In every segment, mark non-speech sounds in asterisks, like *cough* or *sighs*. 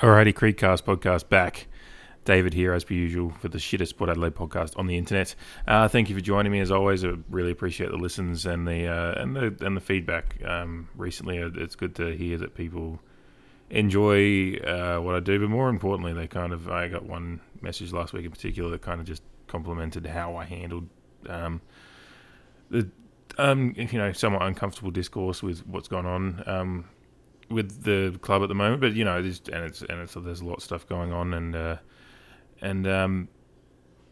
Alrighty, Creedcast podcast back. David here, as per usual, for the shittest Port Adelaide podcast on the internet. Uh, thank you for joining me, as always. I really appreciate the listens and the uh, and the and the feedback. Um, recently, uh, it's good to hear that people enjoy uh, what I do, but more importantly, they kind of. I got one message last week in particular that kind of just complimented how I handled um, the um, you know somewhat uncomfortable discourse with what's gone on. With the club at the moment, but you know, there's, and it's and it's there's a lot of stuff going on, and uh, and um,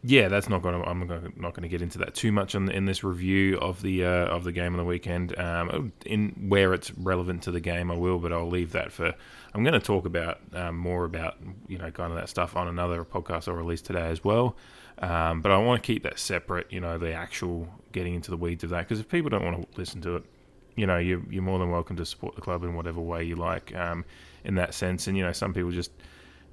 yeah, that's not going to. I'm not going to get into that too much on in this review of the uh, of the game on the weekend. Um, in where it's relevant to the game, I will, but I'll leave that for. I'm going to talk about um, more about you know kind of that stuff on another podcast I'll release today as well. Um, but I want to keep that separate. You know, the actual getting into the weeds of that because if people don't want to listen to it, you know, you're, you're more than welcome to support the club in whatever way you like um, in that sense. And, you know, some people just,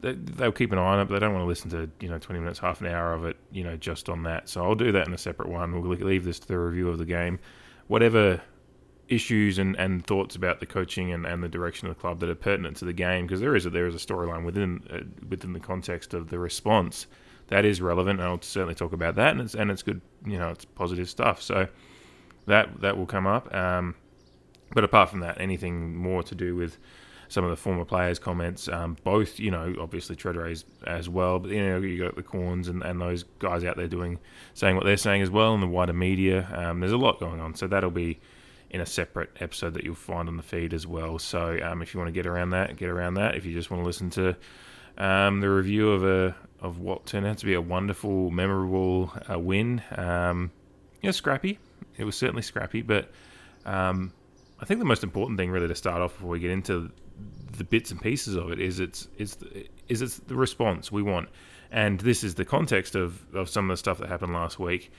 they, they'll keep an eye on it, but they don't want to listen to, you know, 20 minutes, half an hour of it, you know, just on that. So I'll do that in a separate one. We'll leave this to the review of the game. Whatever issues and, and thoughts about the coaching and, and the direction of the club that are pertinent to the game, because there is a, there is a storyline within uh, within the context of the response that is relevant, and I'll certainly talk about that, and it's and it's good, you know, it's positive stuff. So that that will come up. Um, but apart from that, anything more to do with some of the former players' comments, um, both, you know, obviously Tredrea's as well, but, you know, you got the Corneses and, and those guys out there doing, saying what they're saying as well, and the wider media. Um, there's a lot going on, so that'll be in a separate episode that you'll find on the feed as well. So um, if you want to get around that, get around that. If you just want to listen to um, the review of a of what turned out to be a wonderful, memorable uh, win, um, know, scrappy. It was certainly scrappy, but um, I think the most important thing, really, to start off before we get into the bits and pieces of it, is it's it's is it's the response we want, and this is the context of of some of the stuff that happened last week.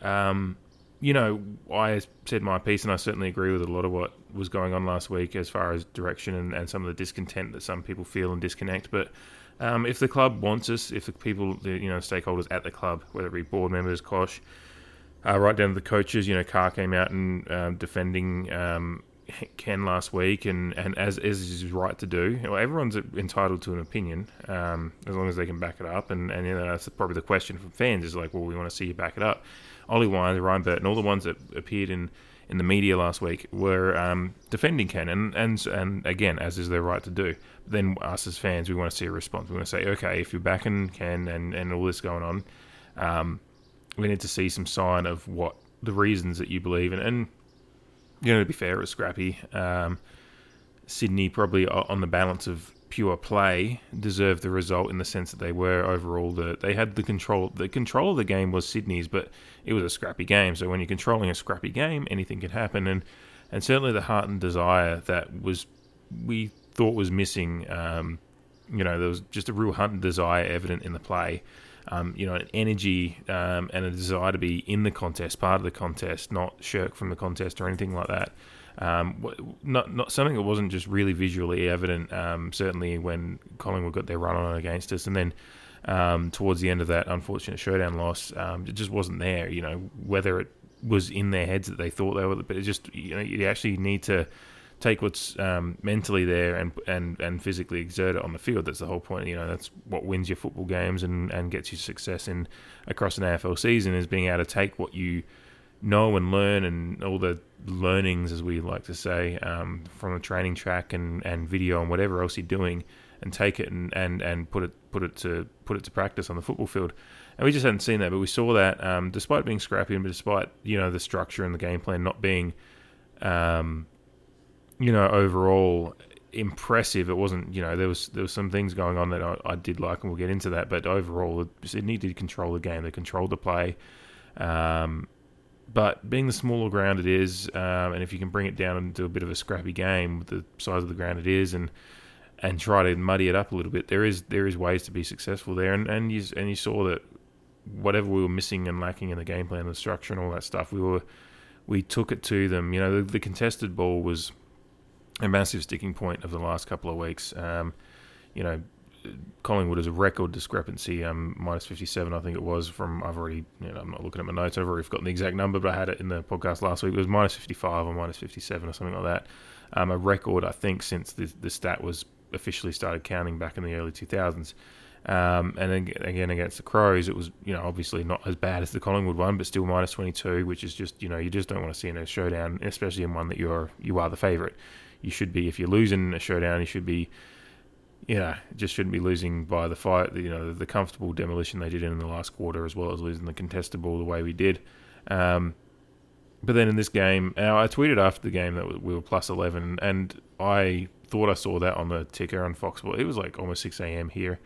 Um, you know, I said my piece, and I certainly agree with a lot of what was going on last week as far as direction and, and some of the discontent that some people feel and disconnect. But um, if the club wants us, if the people, the, you know, stakeholders at the club, whether it be board members, Koch, uh, right down to the coaches, you know, Carr came out and um, defending um, Ken last week, and, and as, as is his right to do. Well, everyone's entitled to an opinion, um, as long as they can back it up. And, and you know, that's probably the question from fans is like, well, we want to see you back it up. Ollie Wines, Ryan Burton, all the ones that appeared in, in the media last week were um, defending Ken, and, and and again, as is their right to do. Then us as fans, we want to see a response. We want to say, okay, if you're backing Ken and, and all this going on, um, we need to see some sign of what the reasons that you believe in. And you know, to be fair, it was scrappy. Um, Sydney probably on the balance of pure play deserved the result in the sense that they were overall the they had the control the control of the game was Sydney's but it was a scrappy game so when you're controlling a scrappy game anything can happen and and certainly the heart and desire that was we thought was missing um, you know there was just a real heart and desire evident in the play um, you know, an energy um, and a desire to be in the contest, part of the contest, not shirk from the contest or anything like that. Um, not not something that wasn't just really visually evident. Um, certainly when Collingwood got their run on against us, and then um, towards the end of that unfortunate showdown loss, um, it just wasn't there. You know, whether it was in their heads that they thought they were, but it just you know you actually need to take what's um, mentally there and and and physically exert it on the field. That's the whole point. You know, that's what wins your football games and, and gets you success in across an AFL season is being able to take what you know and learn and all the learnings, as we like to say, um, from a training track and, and video and whatever else you're doing, and take it and, and, and put it put it to put it to practice on the football field. And we just hadn't seen that, but we saw that um, despite being scrappy and despite you know the structure and the game plan not being um, you know, overall impressive. It wasn't, you know, there was there was some things going on that I, I did like, and we'll get into that. But overall, Sydney did control the game. They controlled the play. Um, but being the smaller ground it is, um, and if you can bring it down into a bit of a scrappy game with the size of the ground it is, and and try to muddy it up a little bit, there is there is ways to be successful there. And and you and you saw that whatever we were missing and lacking in the game plan, the structure, and all that stuff, we were we took it to them. You know, the, the contested ball was a massive sticking point of the last couple of weeks. Um, you know, Collingwood is a record discrepancy, um, minus 57, I think it was, from, I've already, you know, I'm not looking at my notes, I've already forgotten the exact number, but I had it in the podcast last week. It was minus 55 or minus 57 or something like that. Um, a record, I think, since the, the stat was officially started counting back in the early 2000s. Um, and again against the Crows, it was you know obviously not as bad as the Collingwood one, but still minus 22, which is just you know you just don't want to see in a showdown, especially in one that you're you are the favourite. You should be if you're losing a showdown, you should be you know, just shouldn't be losing by the fight. You know, the comfortable demolition they did in the last quarter, as well as losing the contestable the way we did. Um, but then in this game, I tweeted after the game that we were plus 11, and I thought I saw that on the ticker on Fox. It was like almost 6 a.m. here.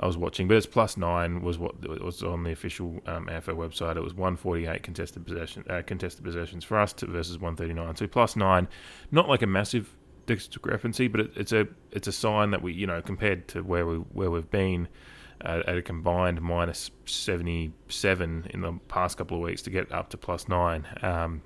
I was watching, but it's plus nine was what was on the official um, AFL website. It was 148 contested possession, uh, contested possessions for us to, versus 139. So plus nine, not like a massive discrepancy, but it, it's a it's a sign that we you know compared to where we where we've been uh, at a combined minus 77 in the past couple of weeks to get up to plus nine um,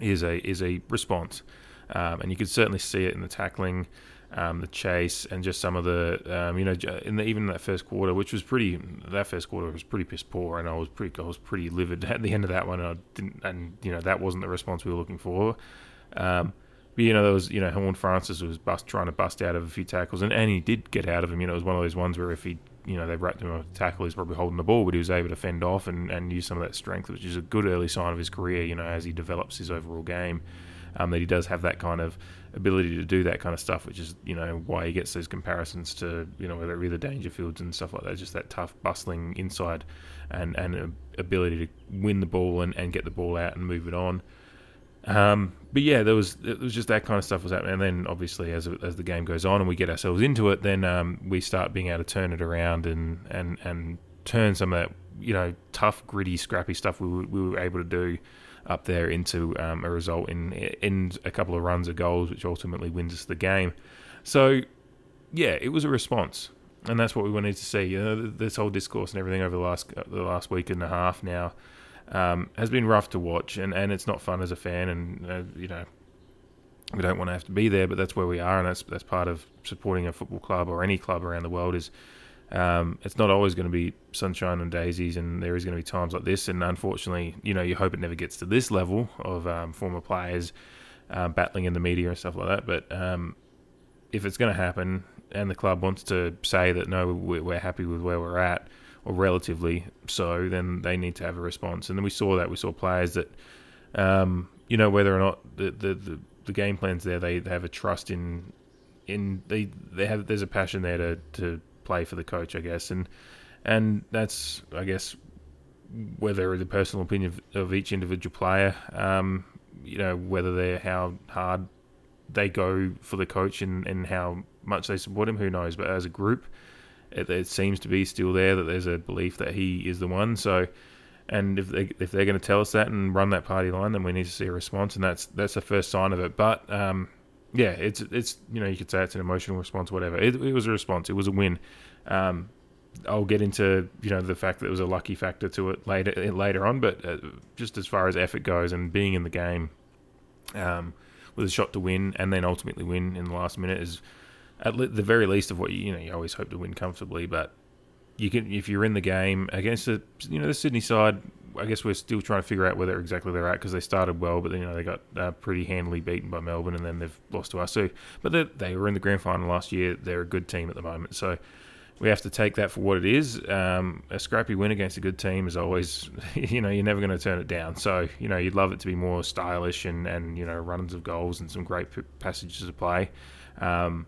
is a is a response, um, and you could certainly see it in the tackling. Um, the chase and just some of the um, you know in the, even that first quarter, which was pretty that first quarter was pretty piss poor, and I was pretty I was pretty livid *laughs* at the end of that one. And I didn't and you know that wasn't the response we were looking for. Um, but you know, there was you know Horne-Francis was bust, trying to bust out of a few tackles, and, and he did get out of him. You know, it was one of those ones where if he you know they wrapped him a tackle, he's probably holding the ball, but he was able to fend off and, and use some of that strength, which is a good early sign of his career. You know, as he develops his overall game, um, that he does have that kind of ability to do that kind of stuff, which is you know why he gets those comparisons to you know whether it be the Dangerfields and stuff like that. Just that tough, bustling inside and and ability to win the ball and, and get the ball out and move it on. Um, but yeah, there was it was just that kind of stuff was happening, and then obviously as as the game goes on and we get ourselves into it, then um, we start being able to turn it around and and and turn some of that you know tough, gritty, scrappy stuff we, we were able to do up there into um, a result in in a couple of runs of goals, which ultimately wins us the game. So yeah, it was a response, and that's what we wanted to see. You know, this whole discourse and everything over the last the last week and a half now um, has been rough to watch, and, and it's not fun as a fan, and uh, you know we don't want to have to be there, but that's where we are, and that's that's part of supporting a football club or any club around the world. Is um, it's not always going to be sunshine and daisies, and there is going to be times like this. And unfortunately, you know, you hope it never gets to this level of um, former players uh, battling in the media and stuff like that. But um, if it's going to happen, and the club wants to say that no, we're happy with where we're at, or relatively so, then they need to have a response. And then we saw that we saw players that, um, you know, whether or not the, the, the, the game plans there, they, they have a trust in in they they have there's a passion there to, to play for the coach, I guess, and and that's I guess whether the personal opinion of, of each individual player, um, you know, whether they're how hard they go for the coach and, and how much they support him, who knows? But as a group, it, it, seems to be still there that there's a belief that he is the one. So, and if they if they're going to tell us that and run that party line, then we need to see a response, and that's that's the first sign of it. But um, yeah, it's it's you know you could say it's an emotional response, whatever. It, it was a response. It was a win. Um, I'll get into you know the fact that it was a lucky factor to it later later on, but uh, just as far as effort goes and being in the game um, with a shot to win and then ultimately win in the last minute is at the very least of what you, you know you always hope to win comfortably, but you can if you're in the game against the you know the Sydney side. I guess we're still trying to figure out where exactly they're at because they started well, but then, you know they got uh, pretty handily beaten by Melbourne, and then they've lost to us. But they, were in the grand final last year. They're a good team at the moment, so we have to take that for what it is. Um, a scrappy win against a good team is always, *laughs* you know, you're never going to turn it down. So, you know, you'd love it to be more stylish and, and you know, runs of goals and some great passages of play. Um,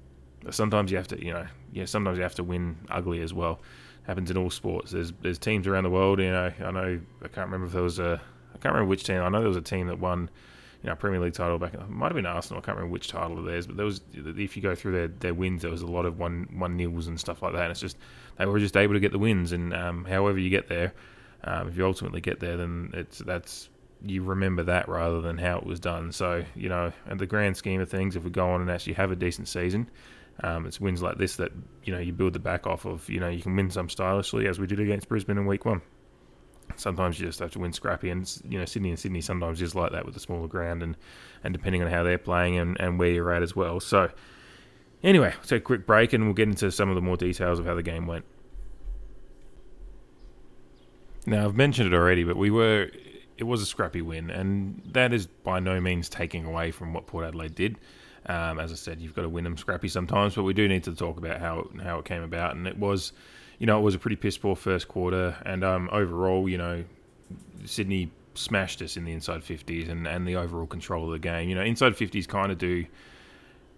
sometimes you have to, you know, yeah, sometimes you have to win ugly as well. Happens in all sports. There's there's teams around the world. You know, I know I can't remember if there was a I can't remember which team. I know there was a team that won, you know, Premier League title back. It might have been Arsenal. I can't remember which title of theirs, but there was if you go through their, their wins, there was a lot of one one nils and stuff like that. And it's just they were just able to get the wins, and um, however you get there, um, if you ultimately get there, then it's that's you remember that rather than how it was done. So you know, in the grand scheme of things, if we go on and actually have a decent season, um, it's wins like this that you know you build the back off of. You know you can win some stylishly as we did against Brisbane in week one. Sometimes you just have to win scrappy, and you know Sydney and Sydney sometimes just like that with the smaller ground and and depending on how they're playing and, and where you're at as well. So anyway, we'll take a quick break and we'll get into some of the more details of how the game went. Now I've mentioned it already, but we were it was a scrappy win, and that is by no means taking away from what Port Adelaide did. Um, as I said, you've got to win them scrappy sometimes, but we do need to talk about how how it came about, and it was, you know, it was a pretty piss poor first quarter, and um, overall, you know, Sydney smashed us in the inside 50s and, and the overall control of the game. You know, inside 50s kind of do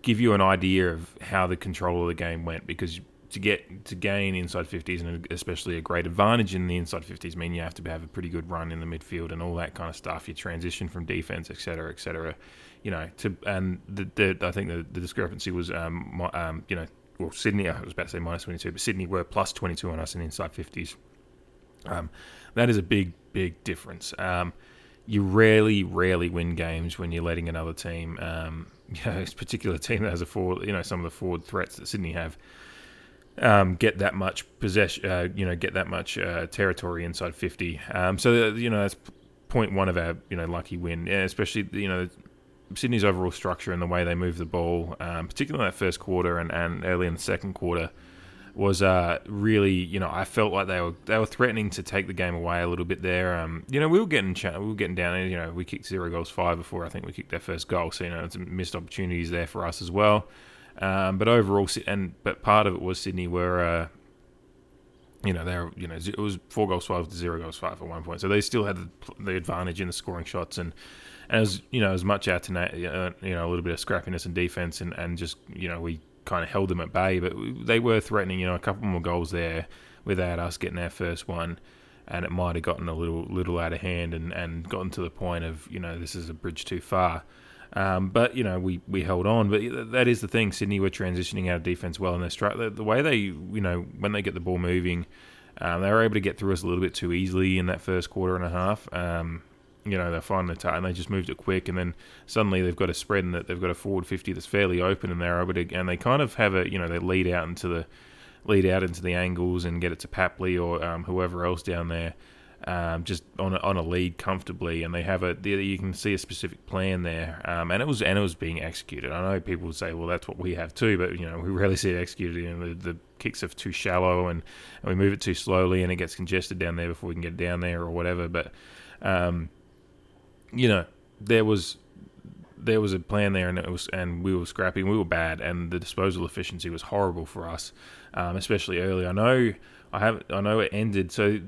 give you an idea of how the control of the game went because to get to gain inside 50s and especially a great advantage in the inside 50s mean you have to have a pretty good run in the midfield and all that kind of stuff. You transition from defense, etc., etc. You know, to and the, the I think the, the discrepancy was um, um, you know well Sydney I was about to say minus 22, but Sydney were plus 22 on us in inside 50s. Um, that is a big big difference. Um, you rarely, rarely win games when you're letting another team, um, *laughs* you know, this particular team that has a forward, you know, some of the forward threats that Sydney have, um, get that much possession, uh, you know, get that much uh, territory inside 50. Um, so, uh, you know, that's point one of our, you know, lucky win, yeah, especially, you know, Sydney's overall structure and the way they move the ball, um, particularly in that first quarter and, and early in the second quarter was uh, really, you know, I felt like they were they were threatening to take the game away a little bit there. Um, you know, we were getting we were getting down. You know, we kicked zero goals five before I think we kicked their first goal. So you know, some missed opportunities there for us as well. Um, but overall, and but part of it was Sydney were. Uh, you know, they're you know it was four goals five to zero goals five at one point, so they still had the, advantage in the scoring shots and as you know as much out to uh, you know a little bit of scrappiness and defense and and just you know we kind of held them at bay, but they were threatening. You know, a couple more goals there without us getting our first one, and it might have gotten a little little out of hand and, and gotten to the point of you know this is a bridge too far. Um, but you know we, we held on. But that is the thing. Sydney were transitioning out of defense well, and they the, the way they you know when they get the ball moving, um, they were able to get through us a little bit too easily in that first quarter and a half. Um, you know, they're finding the and they just moved it quick, and then suddenly they've got a spread and that they've got a forward fifty that's fairly open, and they're able to, and they kind of have a, you know, they lead out into the lead out into the angles and get it to Papley or um, whoever else down there, um, just on a, on a lead comfortably, and they have a, you can see a specific plan there, um, and it was and it was being executed. I know people would say, well, that's what we have too, but you know, we rarely see it executed. You know, the, the kicks are too shallow, and, and we move it too slowly, and it gets congested down there before we can get down there or whatever, but. Um, you know, there was there was a plan there, and it was, and we were scrappy, and we were bad, and the disposal efficiency was horrible for us, um, especially early. I know I have, I know it ended. So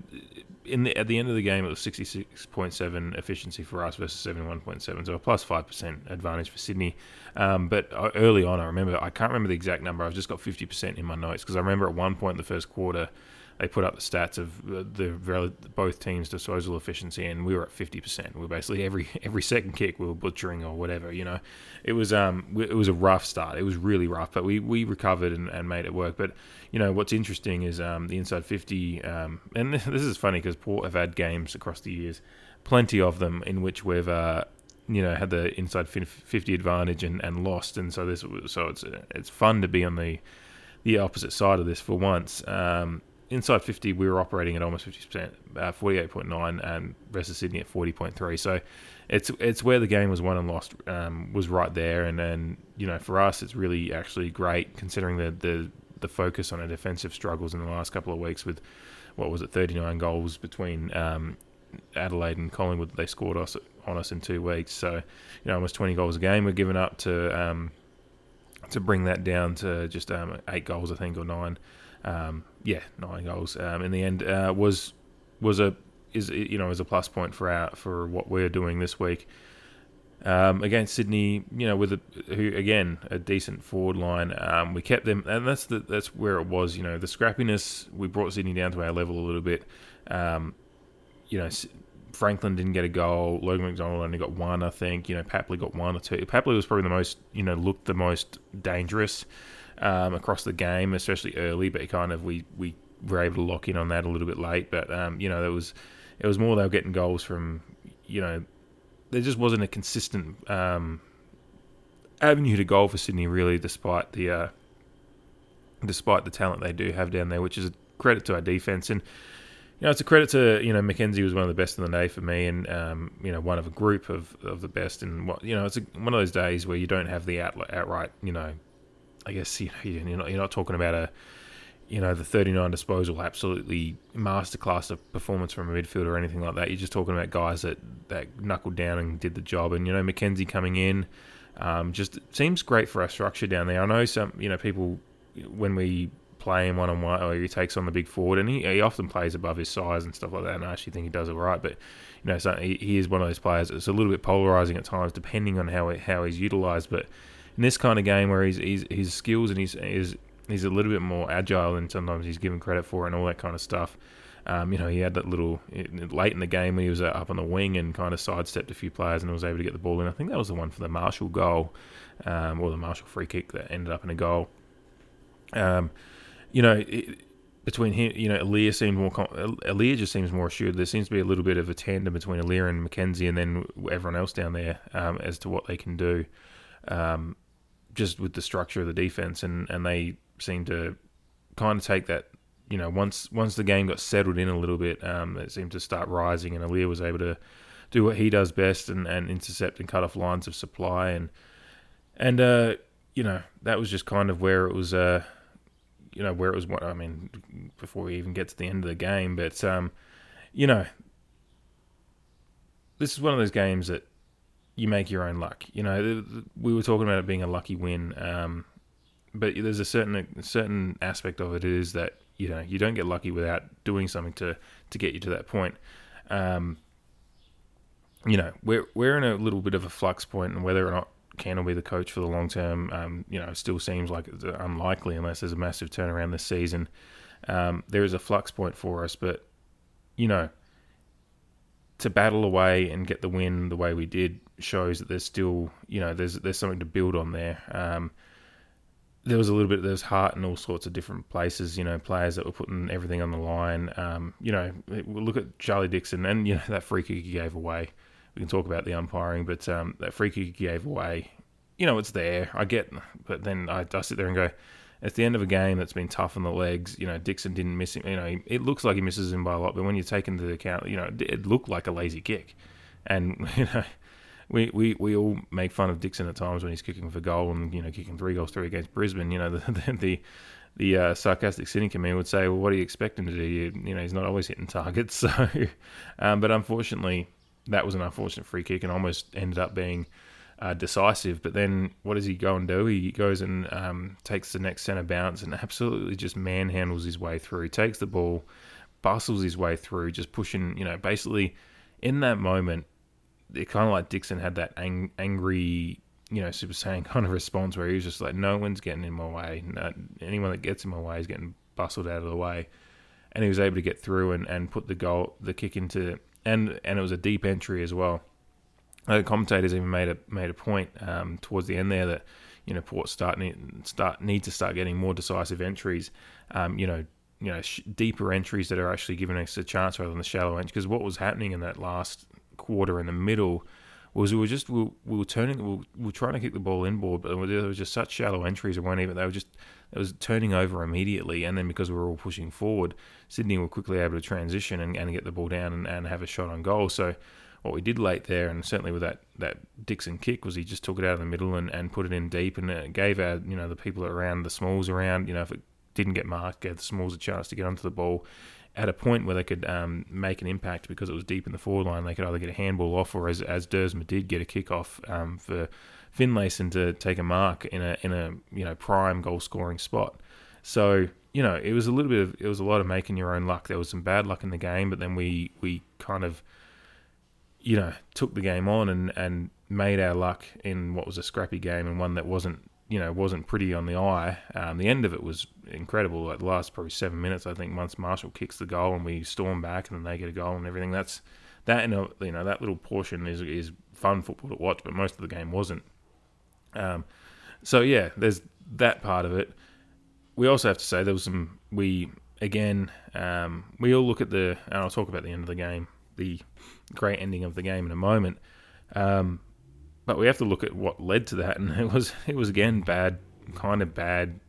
in the, at the end of the game, it was sixty six point seven efficiency for us versus seventy one point seven, so a plus plus five percent advantage for Sydney. Um, but early on, I remember I can't remember the exact number. I've just got fifty percent in my notes because I remember at one point in the first quarter they put up the stats of the, the both teams' disposal efficiency, and we were at fifty percent. We were basically every *laughs* every second kick we were butchering or whatever. You know, it was um it was a rough start. It was really rough, but we we recovered and, and made it work. But you know what's interesting is um the inside fifty, um and *laughs* this is funny because Port have had games across the years, plenty of them in which we've uh you know had the inside 50 advantage and, and lost and so this so it's it's fun to be on the the opposite side of this for once um, inside 50, we were operating at almost 50%, uh, 48.9, and versus Sydney at 40.3. So it's it's where the game was won and lost um, was right there. And then, you know, for us, it's really actually great considering the, the, the focus on our defensive struggles in the last couple of weeks with, what was it, 39 goals between um, Adelaide and Collingwood they scored us on us in two weeks. So, you know, almost 20 goals a game we're up to um, to bring that down to just um, eight goals, I think, or nine um, yeah, nine goals um, in the end uh, was was a is you know as a plus point for our for what we're doing this week um, against Sydney. You know, with a, who again a decent forward line. Um, we kept them, and that's the, that's where it was. You know, the scrappiness we brought Sydney down to our level a little bit. Um, you know, Franklin didn't get a goal. Logan McDonald only got one, I think. You know, Papley got one or two. Papley was probably the most, you know, looked the most dangerous um, across the game, especially early. But kind of we we were able to lock in on that a little bit late. But um, you know, there was it was more they were getting goals from you know there just wasn't a consistent um, avenue to goal for Sydney really, despite the uh, despite the talent they do have down there, which is a credit to our defense and. You know, it's a credit to you know McKenzie was one of the best in the day for me, and um, you know one of a group of, of the best. And what you know, it's a, one of those days where you don't have the out, outright you know I guess you know you're not you're not talking about a you know the 39 disposal absolutely masterclass of performance from a midfielder or anything like that. You're just talking about guys that that knuckled down and did the job. And you know McKenzie coming in, Um, just seems great for our structure down there. I know some, you know, people when we play him one on one, or he takes on the big forward, and he, he often plays above his size and stuff like that. And I actually think he does it right. But you know, so he, he is one of those players. It's a little bit polarizing at times, depending on how how he's utilized. But in this kind of game where he's, he's his skills and he's, he's he's a little bit more agile than sometimes he's given credit for, and all that kind of stuff. Um, you know, he had that little late in the game when he was uh, up on the wing and kind of sidestepped a few players and was able to get the ball in. I think that was the one for the Marshall goal, um, or the Marshall free kick that ended up in a goal. Um, you know, it, between him, you know, Aliir seemed more. Aliir just seems more assured. There seems to be a little bit of a tandem between Aliir and McKenzie, and then everyone else down there um, as to what they can do, um, just with the structure of the defense, and and they seem to kind of take that you know, once once the game got settled in a little bit, um, it seemed to start rising, and Aliir was able to do what he does best and, and intercept and cut off lines of supply, and and uh, you know that was just kind of where it was, uh, you know, where it was. I mean, before we even get to the end of the game, but um, you know, this is one of those games that you make your own luck. You know, we were talking about it being a lucky win. Um, but there's a certain a certain aspect of it is that you know you don't get lucky without doing something to to get you to that point. Um, you know, we're we're in a little bit of a flux point, and whether or not Ken will be the coach for the long term, um, you know, still seems like it's unlikely unless there's a massive turnaround this season. Um, there is a flux point for us, but you know, to battle away and get the win the way we did shows that there's still, you know, there's there's something to build on there. Um, there was a little bit was heart in all sorts of different places. You know, players that were putting everything on the line. Um, you know, look at Charlie Dixon and you know *laughs* that free kick he gave away. We can talk about the umpiring, but um, that free kick he gave away. You know, it's there. I get, but then I, I sit there and go, at the end of a game that's been tough on the legs, you know, Dixon didn't miss him. You know, it looks like he misses him by a lot, but when you take into account, you know, it looked like a lazy kick, and *laughs* you know, we, we, we all make fun of Dixon at times when he's kicking for goal and you know kicking three goals three against Brisbane. You know *laughs* the the the, the uh, sarcastic cynic in me would say, well, what do you expect him to do? You, you know he's not always hitting targets. *laughs* So, um, but unfortunately, that was an unfortunate free kick and almost ended up being uh, decisive. But then what does he go and do? He goes and um, takes the next centre bounce and absolutely just manhandles his way through. Takes the ball, bustles his way through, just pushing. You know, basically in that moment it kind of like Dixon had that ang- angry, you know, Super Saiyan *laughs* kind of response where he was just like, no one's getting in my way. Anyone that gets in my way is getting bustled out of the way. And he was able to get through and, and put the goal, the kick into, and and it was a deep entry as well. The commentators even made a made a point um, towards the end there that you know Port start need, start need to start getting more decisive entries. Um, you know, you know, sh- deeper entries that are actually giving us a chance rather than the shallow entries. Because what was happening in that last quarter in the middle was we were just we, we were turning we were, we were, trying to kick the ball inboard, but there was just such shallow entries. It weren't even they were just it was turning over immediately, and then because we were all pushing forward, Sydney were quickly able to transition and, and get the ball down and, and have a shot on goal. So what we did late there, and certainly with that, that Dixon kick, was he just took it out of the middle and, and put it in deep, and it gave our you know the people around the smalls around you know if it didn't get marked, gave the smalls a chance to get onto the ball at a point where they could um, make an impact because it was deep in the forward line. They could either get a handball off, or as as Duursma did, get a kick off um, for Finlayson to take a mark in a in a you know prime goal scoring spot. So you know it was a little bit of it was a lot of making your own luck. There was some bad luck in the game, but then we we kind of you know took the game on and and made our luck in what was a scrappy game and one that wasn't you know wasn't pretty on the eye. Um, the end of it was incredible. At the last probably seven minutes, I think once Marshall kicks the goal and we storm back and then they get a goal and everything. That's that you know that little portion is is fun football to watch, but most of the game wasn't. Um, so yeah, there's that part of it. We also have to say there was some we again um, we all look at the and I'll talk about the end of the game, the great ending of the game in a moment. Um, but we have to look at what led to that, and *laughs* it was it was again bad, kind of bad,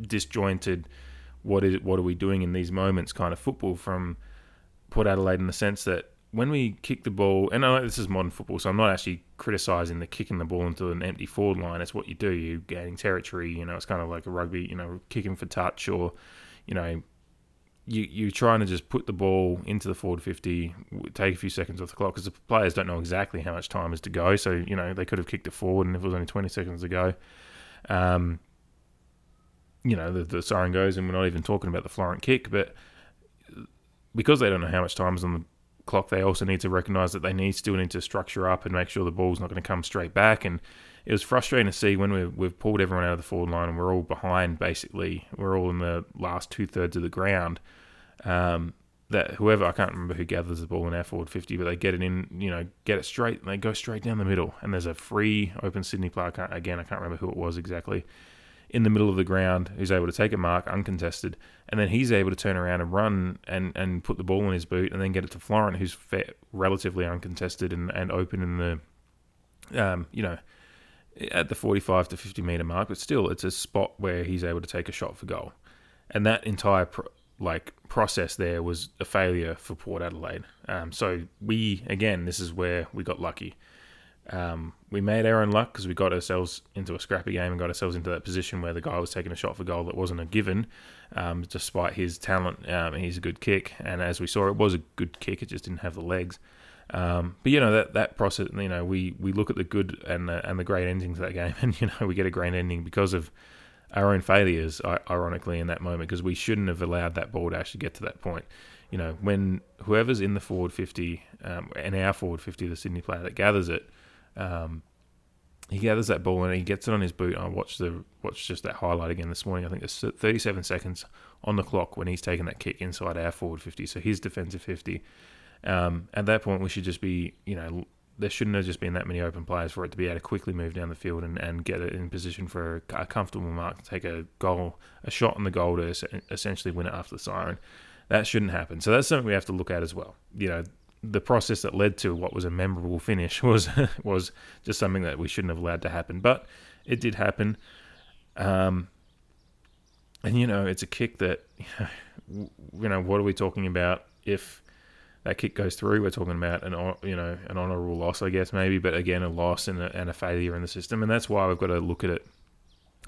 disjointed. What is what are we doing in these moments? Kind of football from Port Adelaide in the sense that when we kick the ball, and I know this is modern football, so I'm not actually criticising the kicking the ball into an empty forward line. It's what you do. You're gaining territory. You know, it's kind of like a rugby. You know, kicking for touch or, you know, you you're trying to just put the ball into the forward fifty, take a few seconds off the clock because the players don't know exactly how much time is to go. So you know they could have kicked it forward, and if it was only twenty seconds to go, um, you know the, the siren goes, and we're not even talking about the Florent kick, but because they don't know how much time is on the clock, they also need to recognise that they need still need to structure up and make sure the ball's not going to come straight back. And it was frustrating to see when we've, we've pulled everyone out of the forward line and we're all behind. Basically, we're all in the last two thirds of the ground. Um, that whoever I can't remember who gathers the ball in our forward fifty, but they get it in, you know, get it straight, and they go straight down the middle. And there's a free open Sydney player. Again, I can't remember who it was exactly in the middle of the ground who's able to take a mark uncontested, and then he's able to turn around and run and, and put the ball in his boot and then get it to Florent, who's relatively uncontested and, and open in the, um, you know, at the 45 to 50 meter mark, but still it's a spot where he's able to take a shot for goal. And that entire pro- like process there was a failure for Port Adelaide. Um, so we again, this is where we got lucky. Um, we made our own luck because we got ourselves into a scrappy game and got ourselves into that position where the guy was taking a shot for goal that wasn't a given, um, despite his talent. Um, he's a good kick, and as we saw, it was a good kick. It just didn't have the legs. Um, but you know that that process. You know, we, we look at the good and the, and the great endings of that game, *laughs* and you know we get a great ending because of our own failures. Ironically, in that moment, because we shouldn't have allowed that ball to actually get to that point. You know, when whoever's in the forward fifty um, and our forward fifty, the Sydney player that gathers it um, he gathers that ball and he gets it on his boot. I watched the watched just that highlight again this morning. I think there's 37 seconds on the clock when he's taking that kick inside our forward 50, so his defensive 50. Um, at that point, we should just be, you know, there shouldn't have just been that many open players for it to be able to quickly move down the field and, and get it in position for a, comfortable mark take a goal, a shot on the goal to essentially win it after the siren. That shouldn't happen. So that's something we have to look at as well. You know, the process that led to what was a memorable *laughs* finish was was just something that we shouldn't have allowed to happen, but it did happen. Um, and you know, it's a kick that *laughs* you know, what are we talking about if that kick goes through? We're talking about an you know an honourable loss, I guess maybe, but again, a loss and a, and a failure in the system, and that's why we've got to look at it.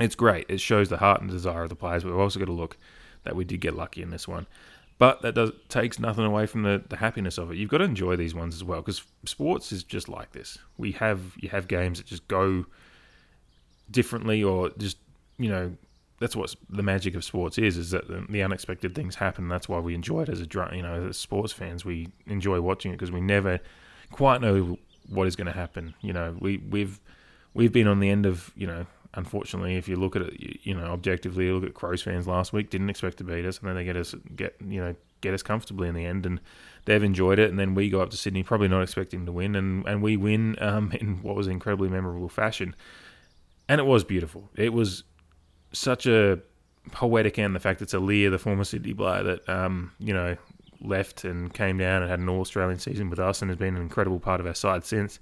It's great. It shows the heart and desire of the players, but we've also got to look that we did get lucky in this one. But that does takes nothing away from the, the happiness of it. You've got to enjoy these ones as well because sports is just like this. We have you have games that just go differently or just you know that's what the magic of sports is is that the, unexpected things happen. That's why we enjoy it as a you know as sports fans. We enjoy watching it because we never quite know what is going to happen. You know we we've we've been on the end of you know unfortunately, if you look at it, you know, objectively, look at Crows fans last week didn't expect to beat us, and then they get us get you know get us comfortably in the end, and they've enjoyed it, and then we go up to Sydney probably not expecting to win, and and we win um, *laughs* in what was incredibly memorable fashion, and it was beautiful. It was such a poetic end. The fact it's Aliir, the former Sydney player, that um, you know left and came down and had an All Australian season with us, and has been an incredible part of our side since.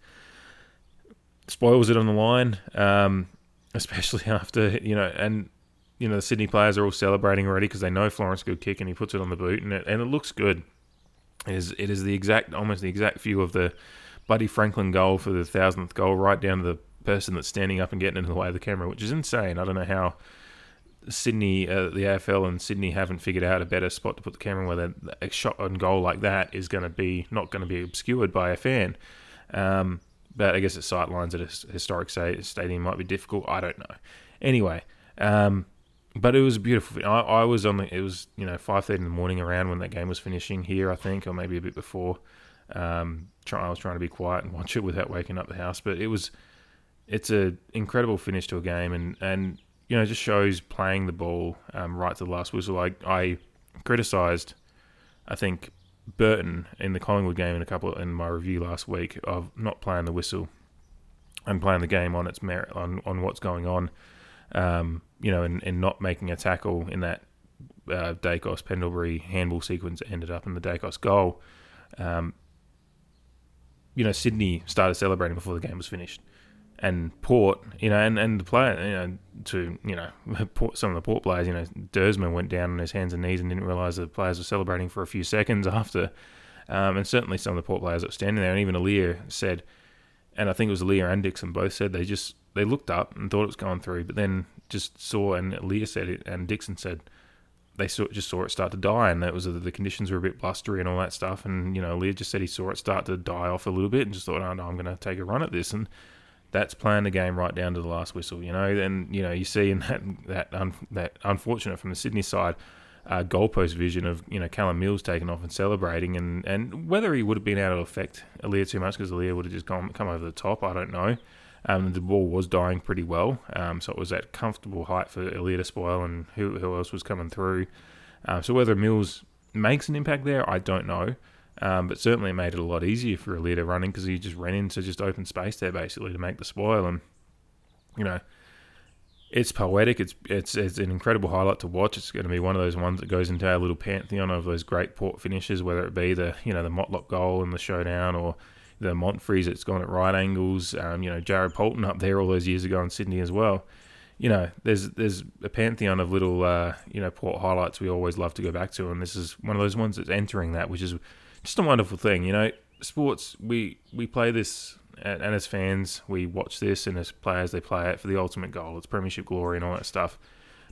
Spoils it on the line. Um, *laughs* especially after you know, and you know the Sydney players are all celebrating already because they know Florent's good kick, and he puts it on the boot, and it and it looks good. It is it is the exact almost the exact view of the Buddy Franklin goal for the thousandth goal, right down to the person that's standing up and getting in the way of the camera, which is insane. I don't know how Sydney, uh, the AFL and Sydney haven't figured out a better spot to put the camera where a shot on goal like that is going to be not going to be obscured by a fan. Um, but I guess the sight lines at a historic stadium might be difficult. I don't know. Anyway, um, but it was a beautiful. I, I, was on the. It was you know five thirty in the morning around when that game was finishing here, I think, or maybe a bit before. Um, try, I was trying to be quiet and watch it without waking up the house, but it was. It's a incredible finish to a game, and and you know just shows playing the ball um, right to the last whistle. I I criticised, I think Burton in the Collingwood game in a couple in my review last week of not playing the whistle and playing the game on its merit on, on what's going on, um, you know, and, and not making a tackle in that uh, Daicos Pendlebury handball sequence ended up in the Daicos goal. Um, you know, Sydney started celebrating before the game was finished and Port, you know, and, and the player, you know, to, you know, *laughs* some of the Port players, you know, Duursma went down on his hands and knees and didn't realise the players were celebrating for a few seconds *laughs* after. Um, and certainly some of the Port players that were standing there, and even Aliir said, and I think it was Aliir and Dixon both said they just, they looked up and thought it was going through, but then just saw, and Aliir said it, and Dixon said, they saw, just saw it start to die, and that was the conditions were a bit blustery and all that stuff. And you know, Aliir just said he saw it start to die off a little bit, and just thought, oh no, I'm going to take a run at this, and that's playing the game right down to the last whistle. You know, then you know you see in that that un, that unfortunate from the Sydney side. Uh, goalpost vision of you know Callum Mills taking off and celebrating, and, and whether he would have been able to affect Aliir too much because Aliir would have just gone come over the top, I don't know. Um, the ball was dying pretty well, um, so it was at comfortable height for Aliir to spoil, and who, who else was coming through. Um, so whether Mills makes an impact there, I don't know. Um, but certainly it made it a lot easier for Aliir running because he just ran into just open space there basically to make the spoil. And, you know, it's poetic. It's, it's it's an incredible highlight to watch. It's going to be one of those ones that goes into our little pantheon of those great port finishes, whether it be the you know the Motlop goal in the showdown or the Monfries that's gone at right angles. Um, you know, Jared Polton up there all those years ago in Sydney as well. You know, there's there's a pantheon of little uh, you know port highlights we always love to go back to, and this is one of those ones that's entering that, which is just a wonderful thing. You know, sports we we play this. And as fans, we watch this, and as players, they play it for the ultimate goal. It's premiership glory and all that stuff.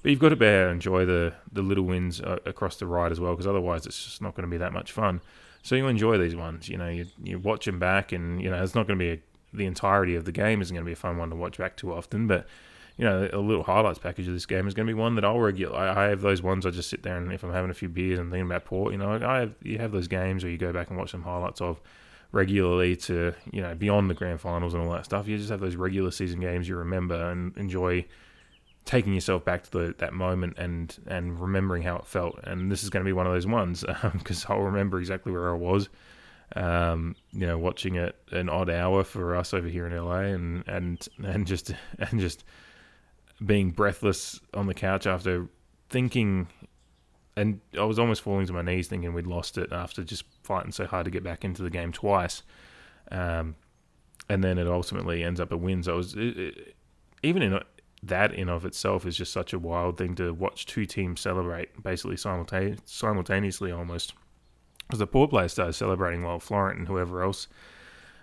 But you've got to be able to enjoy the, the little wins uh, across the ride as well, because otherwise it's just not going to be that much fun. So you enjoy these ones. You know, you you watch them back, and you know it's not going to be a, the entirety of the game. Isn't going to be a fun one to watch back too often, but you know, a little highlights package of this game is going to be one that I'll regular. I have those ones I just sit there and if I'm having a few beers and thinking about port, you know, I have you have those games where you go back and watch some highlights of regularly to you know beyond the grand finals and all that stuff. You just have those regular season games you remember and enjoy taking yourself back to the, that moment and and remembering how it felt. And this is going to be one of those ones because *laughs* um, I'll remember exactly where I was. Um, you know, watching it an odd hour for us over here in LA, and and and just *laughs* and just being breathless on the couch after thinking, and I was almost falling to my knees thinking we'd lost it after just fighting so hard to get back into the game twice. Um, and then it ultimately ends up a win. So it was it, it, even in that in of itself is just such a wild thing to watch two teams celebrate basically simultane- simultaneously almost. Because the Port players started celebrating while Florent and whoever else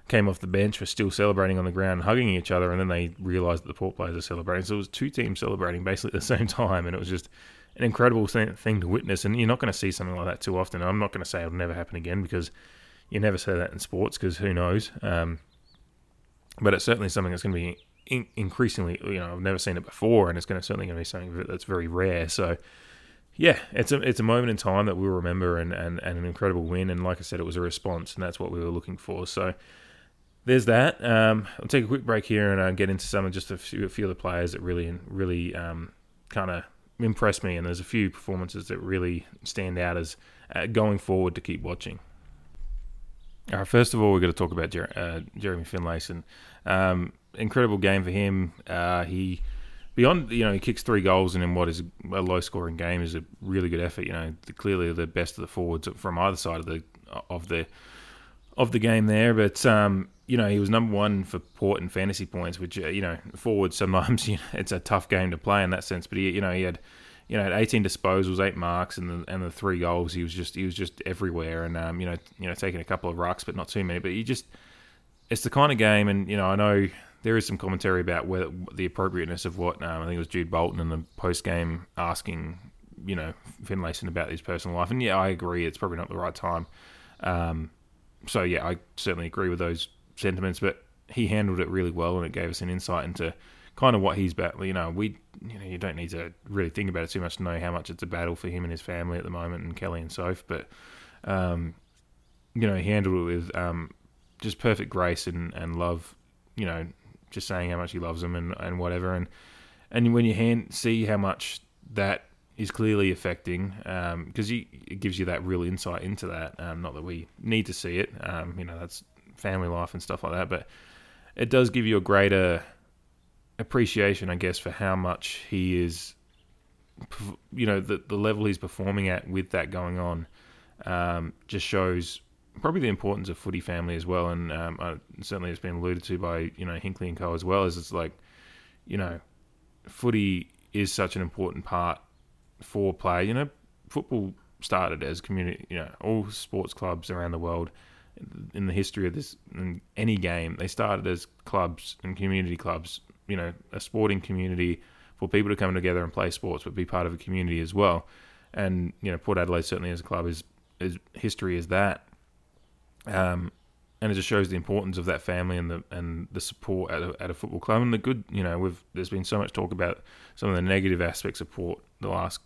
came off the bench were still celebrating on the ground, hugging each other, and then they realised that the port players are celebrating. So it was two teams celebrating basically at the *laughs* same time, and it was just an incredible thing to witness. And you're not going to see something like that too often. I'm not going to say it'll never happen again because you never say that in sports because who knows. Um, but it's certainly something that's going to be in- increasingly, you know, I've never seen it before, and it's going to certainly going to be something that's very rare. So, yeah, it's a it's a moment in time that we'll remember, and, and, and an incredible win. And like I said, it was a response, and that's what we were looking for. So, there's that. Um, I'll take a quick break here and uh, get into some of just a few, a few of the players that really really um, kind of impressed me, and there's a few performances that really stand out as uh, going forward to keep watching. All right, first of all, we're going to talk about Jer- uh, Jeremy Finlayson. Um, incredible game for him. Uh, he beyond you know he kicks three goals and in what is a low scoring game is a really good effort. You know, clearly the best of the forwards from either side of the of the of the game there. But um, you know he was number one for Port and fantasy points, which uh, you know forwards sometimes *laughs* you know, it's a tough game to play in that sense. But he you know he had you know, 18 disposals, eight marks, and the and the three goals. He was just he was just everywhere, and um, you know, you know, taking a couple of rucks, but not too many. But he just it's the kind of game, and you know, I know there is some commentary about whether the appropriateness of what um, I think it was Jude Bolton in the post game asking, you know, Finlayson about his personal life, and yeah, I agree, it's probably not the right time. Um, so yeah, I certainly agree with those sentiments, but he handled it really well, and it gave us an insight into kind of what he's about. You know, we, you know, you don't need to really think about it too much to know how much it's a battle for him and his family at the moment, and Kelly and Soph, but. Um, you know, he handled it with um, just perfect grace and, and love, you know, just saying how much he loves them and, and whatever. And and when you hand, see how much that is clearly affecting, because um, it gives you that real insight into that. Um, not that we need to see it, um, you know, that's family life and stuff like that, but it does give you a greater appreciation, I guess, for how much he is, you know, the the level he's performing at with that going on, um, just shows probably the importance of footy family as well, and um, uh, certainly it's been alluded to by you know Hinkley and Co as well. As it's like, you know, footy is such an important part for play. You know, football started as community. You know, all sports clubs around the world in the history of this in any game they started as clubs and community clubs. You know, a sporting community for people to come together and play sports, but be part of a community as well. and you know Port Adelaide certainly as a club is is history is that. Um, and it just shows the importance of that family and the and the support at a, at a football club and the good. You know, we've there's been so much talk about some of the negative aspects of Port the last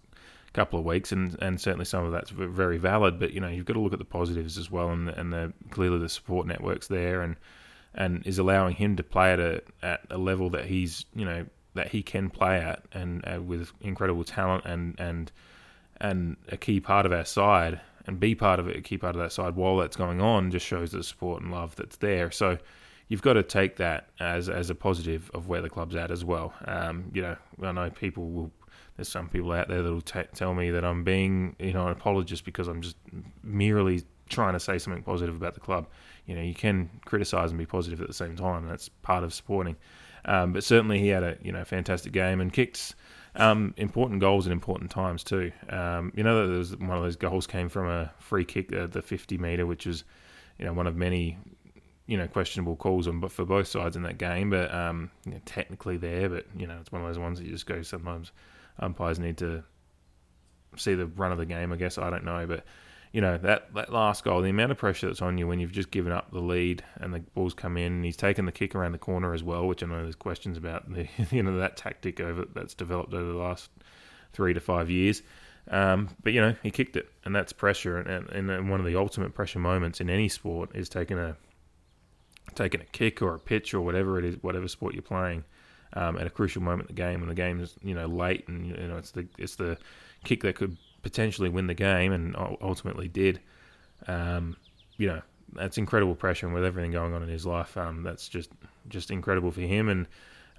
couple of weeks, and, and certainly some of that's very valid. But you know, you've got to look at the positives as well, and and the, clearly the support networks there, and and is allowing him to play at a at a level that he's you know that he can play at, and uh, with incredible talent and and and a key part of our side and be part of it, a key part of that side while that's going on, just shows the support and love that's there. So you've got to take that as as a positive of where the club's at as well. Um, you know, I know people will. There's some people out there that will t- tell me that I'm being, you know, an apologist because I'm just merely trying to say something positive about the club. You know, you can criticise and be positive at the same time. That's part of supporting. Um, but certainly he had a you know fantastic game and kicked um, important goals at important times too. Um, you know, there was one of those goals came from a free kick at the 50 meter, which was you know one of many you know questionable calls on, but for both sides in that game. But um, you know, technically there, but you know it's one of those ones that you just go. Sometimes umpires need to see the run of the game. I guess I don't know, but you know that that last goal, the amount of pressure that's on you when you've just given up the lead and the balls come in, and he's taken the kick around the corner as well, which I know there's questions about the *laughs* you know that tactic over that's developed over the last three to five years. Um, but you know he kicked it, and that's pressure, and, and, and one of the ultimate pressure moments in any sport is taking a taking a kick or a pitch or whatever it is, whatever sport you're playing. Um, at a crucial moment in the game when the game is you know late and you know it's the it's the kick that could potentially win the game, and ultimately did. Um, you know, that's incredible pressure, and with everything going on in his life, um, that's just just incredible for him. And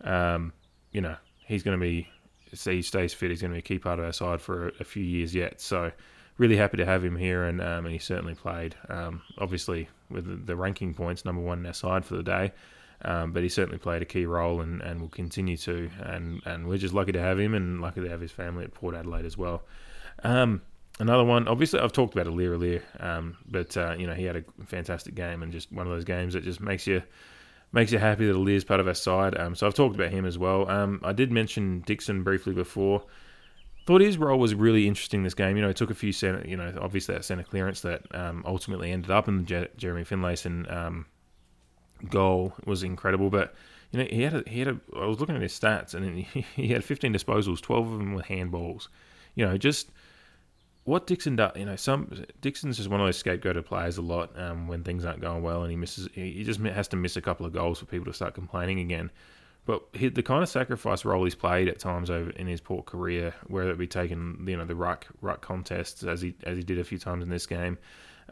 um, you know, he's going to be, say he stays fit, he's going to be a key part of our side for a, a few years yet. So, really happy to have him here, and um, and he certainly played. Um, obviously, with the, the, ranking points, number one in our side for the day. Um, but he certainly played a key role and, and will continue to. And, and we're just lucky to have him and lucky to have his family at Port Adelaide as well. Um, another one, obviously, I've talked about Aliir Aliir, um, but uh, you know he had a fantastic game and just one of those games that just makes you makes you happy that Aliir's part of our side. Um, so I've talked about him as well. Um, I did mention Dixon briefly before. Thought his role was really interesting this game. You know, it took a few center, you know, obviously that center clearance that um, ultimately ended up in Jeremy Finlayson goal was incredible. But you know, he had a, he had a. I was looking at his stats and he, *laughs* he had 15 disposals, 12 of them were handballs. You know, just what Dixon does, you know, some Dixon's just one of those scapegoated players a lot um, when things aren't going well, and he misses. He just has to miss a couple of goals for people to start complaining again. But he, the kind of sacrifice role he's played at times over in his Port career, whether it be taking you know the ruck ruck contests as he as he did a few times in this game,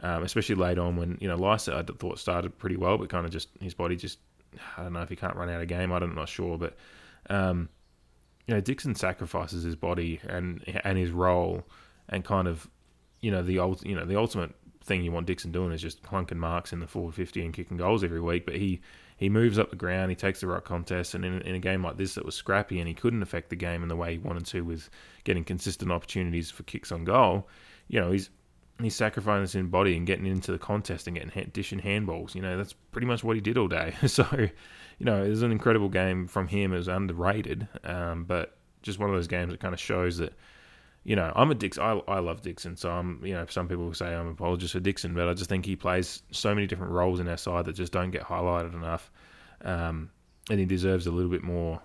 um, especially late on when you know Lycett I thought started pretty well, but kind of just his body just I don't know if he can't run out of game. I'm not sure, but um, you know Dixon sacrifices his body and and his role and kind of, you know, the old, you know, the ultimate thing you want Dixon doing is just clunking marks in the forward 50 and kicking goals every week. But he he moves up the ground, he takes the right contest, and in, in a game like this that was scrappy and he couldn't affect the game in the way he wanted to with getting consistent opportunities for kicks on goal, you know, he's he's sacrificing his body and getting into the contest and getting dishing handballs. You know, that's pretty much what he did all day. *laughs* so, you know, it was an incredible game from him. It was underrated, um, but just one of those games that kind of shows that you know, I'm a Dixon. I, I love Dixon, so I'm. You know, some people say I'm an apologist for Dixon, but I just think he plays so many different roles in our side that just don't get highlighted enough, um, and he deserves a little bit more,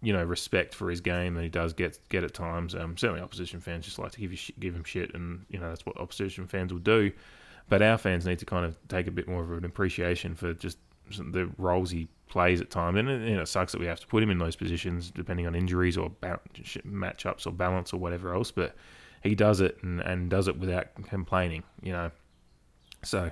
you know, respect for his game than he does get get at times. Um, certainly, opposition fans just like to give you give him shit, and you know that's what opposition fans will do. But our fans need to kind of take a bit more of an appreciation for just the roles he plays at times, and it, you know, it sucks that we have to put him in those positions depending on injuries or ba- matchups or balance or whatever else. But he does it and, and does it without complaining, you know. So,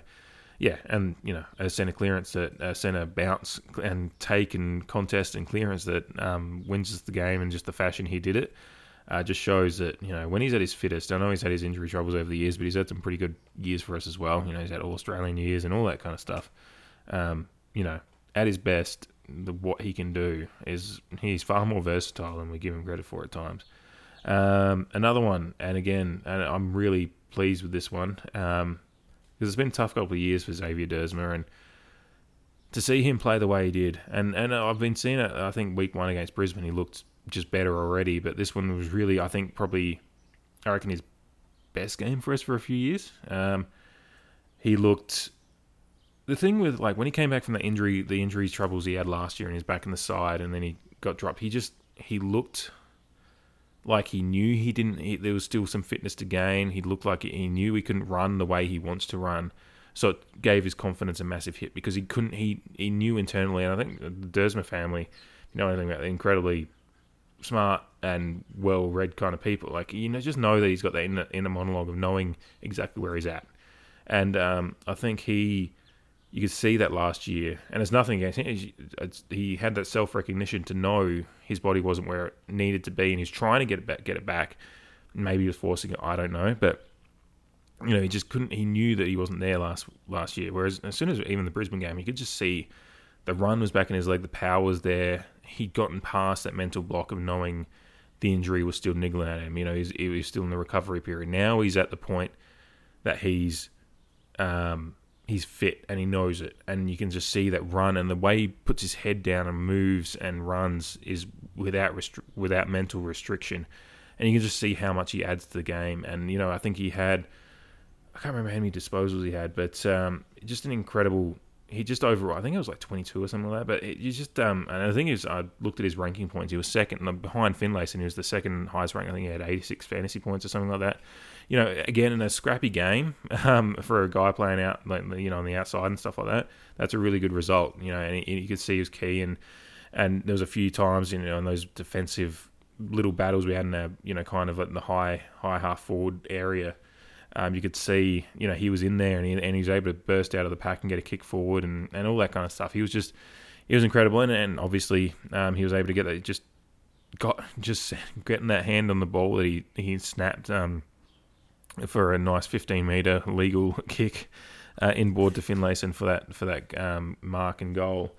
yeah, and you know, a centre clearance that a centre bounce and take and contest and clearance that um, wins the game and just the fashion he did it. Uh, just shows that you know when he's at his fittest. I know he's had his injury troubles over the years, but he's had some pretty good years for us as well. You know, he's had all Australian years and all that kind of stuff. Um, you know, at his best, the, what he can do is he's far more versatile than we give him credit for at times. Um, another one, and again, and I'm really pleased with this one because um, it's been a tough couple of years for Xavier Duursma, and to see him play the way he did, and and I've been seeing it. I think week one against Brisbane, he looked just better already, but this one was really, I think, probably, I reckon his best game for us for a few years. Um, he looked. The thing with like when he came back from the injury, the injury troubles he had last year, and he's back in the side, and then he got dropped. He just he looked like he knew he didn't. He, there was still some fitness to gain. He looked like he knew he couldn't run the way he wants to run. So it gave his confidence a massive hit because he couldn't. He he knew internally, and I think the Duursma family, you know anything about, it, incredibly smart and well read kind of people. Like you know, just know that he's got that inner, inner monologue of knowing exactly where he's at. And um, I think he, you could see that last year, and it's nothing against him. He had that self recognition to know his body wasn't where it needed to be, and he's trying to get it back. Get it back. Maybe he was forcing it. I don't know, but you know, he just couldn't. He knew that he wasn't there last last year. Whereas as soon as even the Brisbane game, you could just see the run was back in his leg, the power was there. He'd gotten past that mental block of knowing the injury was still niggling at him. You know, he's, he was still in the recovery period. Now he's at the point that he's um, he's fit and he knows it, and you can just see that run and the way he puts his head down and moves and runs is without restri- without mental restriction, and you can just see how much he adds to the game. And you know, I think he had I can't remember how many disposals he had, but um, just an incredible. He just overall, I think it was like 22 or something like that. But it, you just, um, and the thing is, I looked at his ranking points. He was second behind Finlayson. He was the second highest ranked. I think he had 86 fantasy points or something like that. You know, again in a scrappy game *laughs* um, for a guy playing out, like you know, on the outside and stuff like that. That's a really good result. You know, and you could see he was key. And and there was a few times, you know, in those defensive little battles we had in a, you know, kind of in the high high half forward area um, you could see, you know, he was in there and he, and he was able to burst out of the pack and get a kick forward and, and all that kind of stuff. He was just, he was incredible. And, and obviously, um, he was able to get that, just got, just getting that hand on the ball that he, he snapped um, for a nice 15 metre legal *laughs* kick uh, inboard to Finlayson for that, for that um, mark and goal.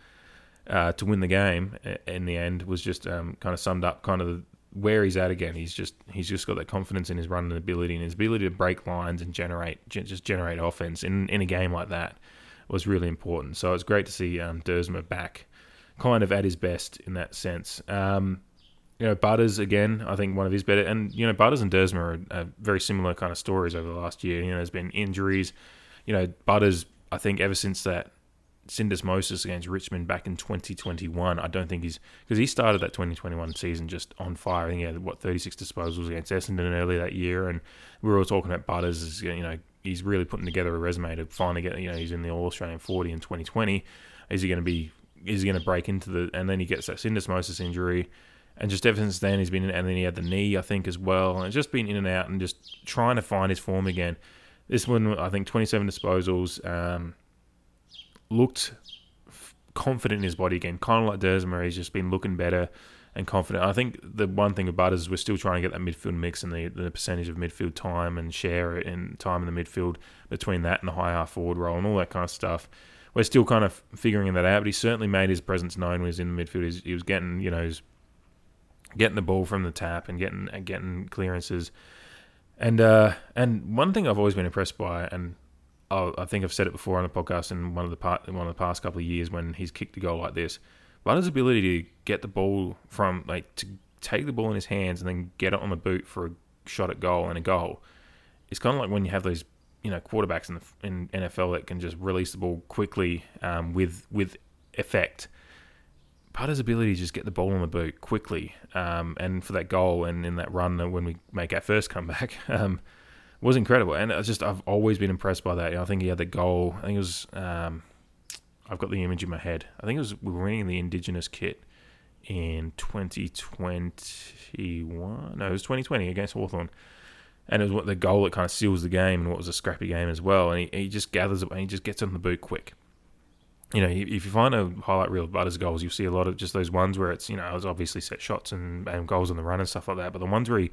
Uh, to win the game in the end was just um, kind of summed up kind of the, where he's at again. He's just he's just got that confidence in his running ability and his ability to break lines and generate just generate offense in in a game like that was really important. So it's great to see um, Duursma back, kind of at his best in that sense. Um, you know, Butters again, I think one of his better, and you know, Butters and Duursma are, are very similar kind of stories over the last year. You know, there's been injuries. You know, Butters, I think ever since that syndesmosis against Richmond back in 2021. I don't think he's because he started that 2021 season just on fire. I think he had what 36 disposals against Essendon earlier that year, and we were all talking about Butters. As, you know, he's really putting together a resume to finally get. You know, he's in the All Australian 40 in 2020. Is he going to be? Is he going to break into the? And then he gets that syndesmosis injury. And just ever since then, he's been in, and then he had the knee, I think, as well, and just been in and out and just trying to find his form again. This one, I think, 27 disposals. Um, looked confident in his body again, kind of like Duursma. He's just been looking better and confident. I think the one thing about Butters is we're still trying to get that midfield mix and the, the percentage of midfield time and share and time in the midfield between that and the high half forward role and all that kind of stuff. We're still kind of figuring that out, but he certainly made his presence known when he was in the midfield. He was getting, you know, getting the ball from the tap and getting and getting clearances. And uh, and one thing I've always been impressed by, and oh, I think I've said it before on the podcast in one of the part, one of the past couple of years when he's kicked a goal like this. Butters' ability to get the ball from like to take the ball in his hands and then get it on the boot for a shot at goal and a goal. It's kind of like when you have those you know quarterbacks in the in NFL that can just release the ball quickly um, with with effect. Butters' ability to just get the ball on the boot quickly um, and for that goal and in that run when we make our first comeback. *laughs* Um, was incredible, and I just I've always been impressed by that. I think he had the goal. I think it was um, I've got the image in my head. I think it was we were winning the Indigenous kit in 2021. No, it was 2020 against Hawthorn. And it was what the goal that kind of seals the game and what was a scrappy game as well. And he, he just gathers it and he just gets on the boot quick. You know, if you find a highlight reel of Butters goals, you'll see a lot of just those ones where it's, you know, it's obviously set shots and, and goals on the run and stuff like that. But the ones where he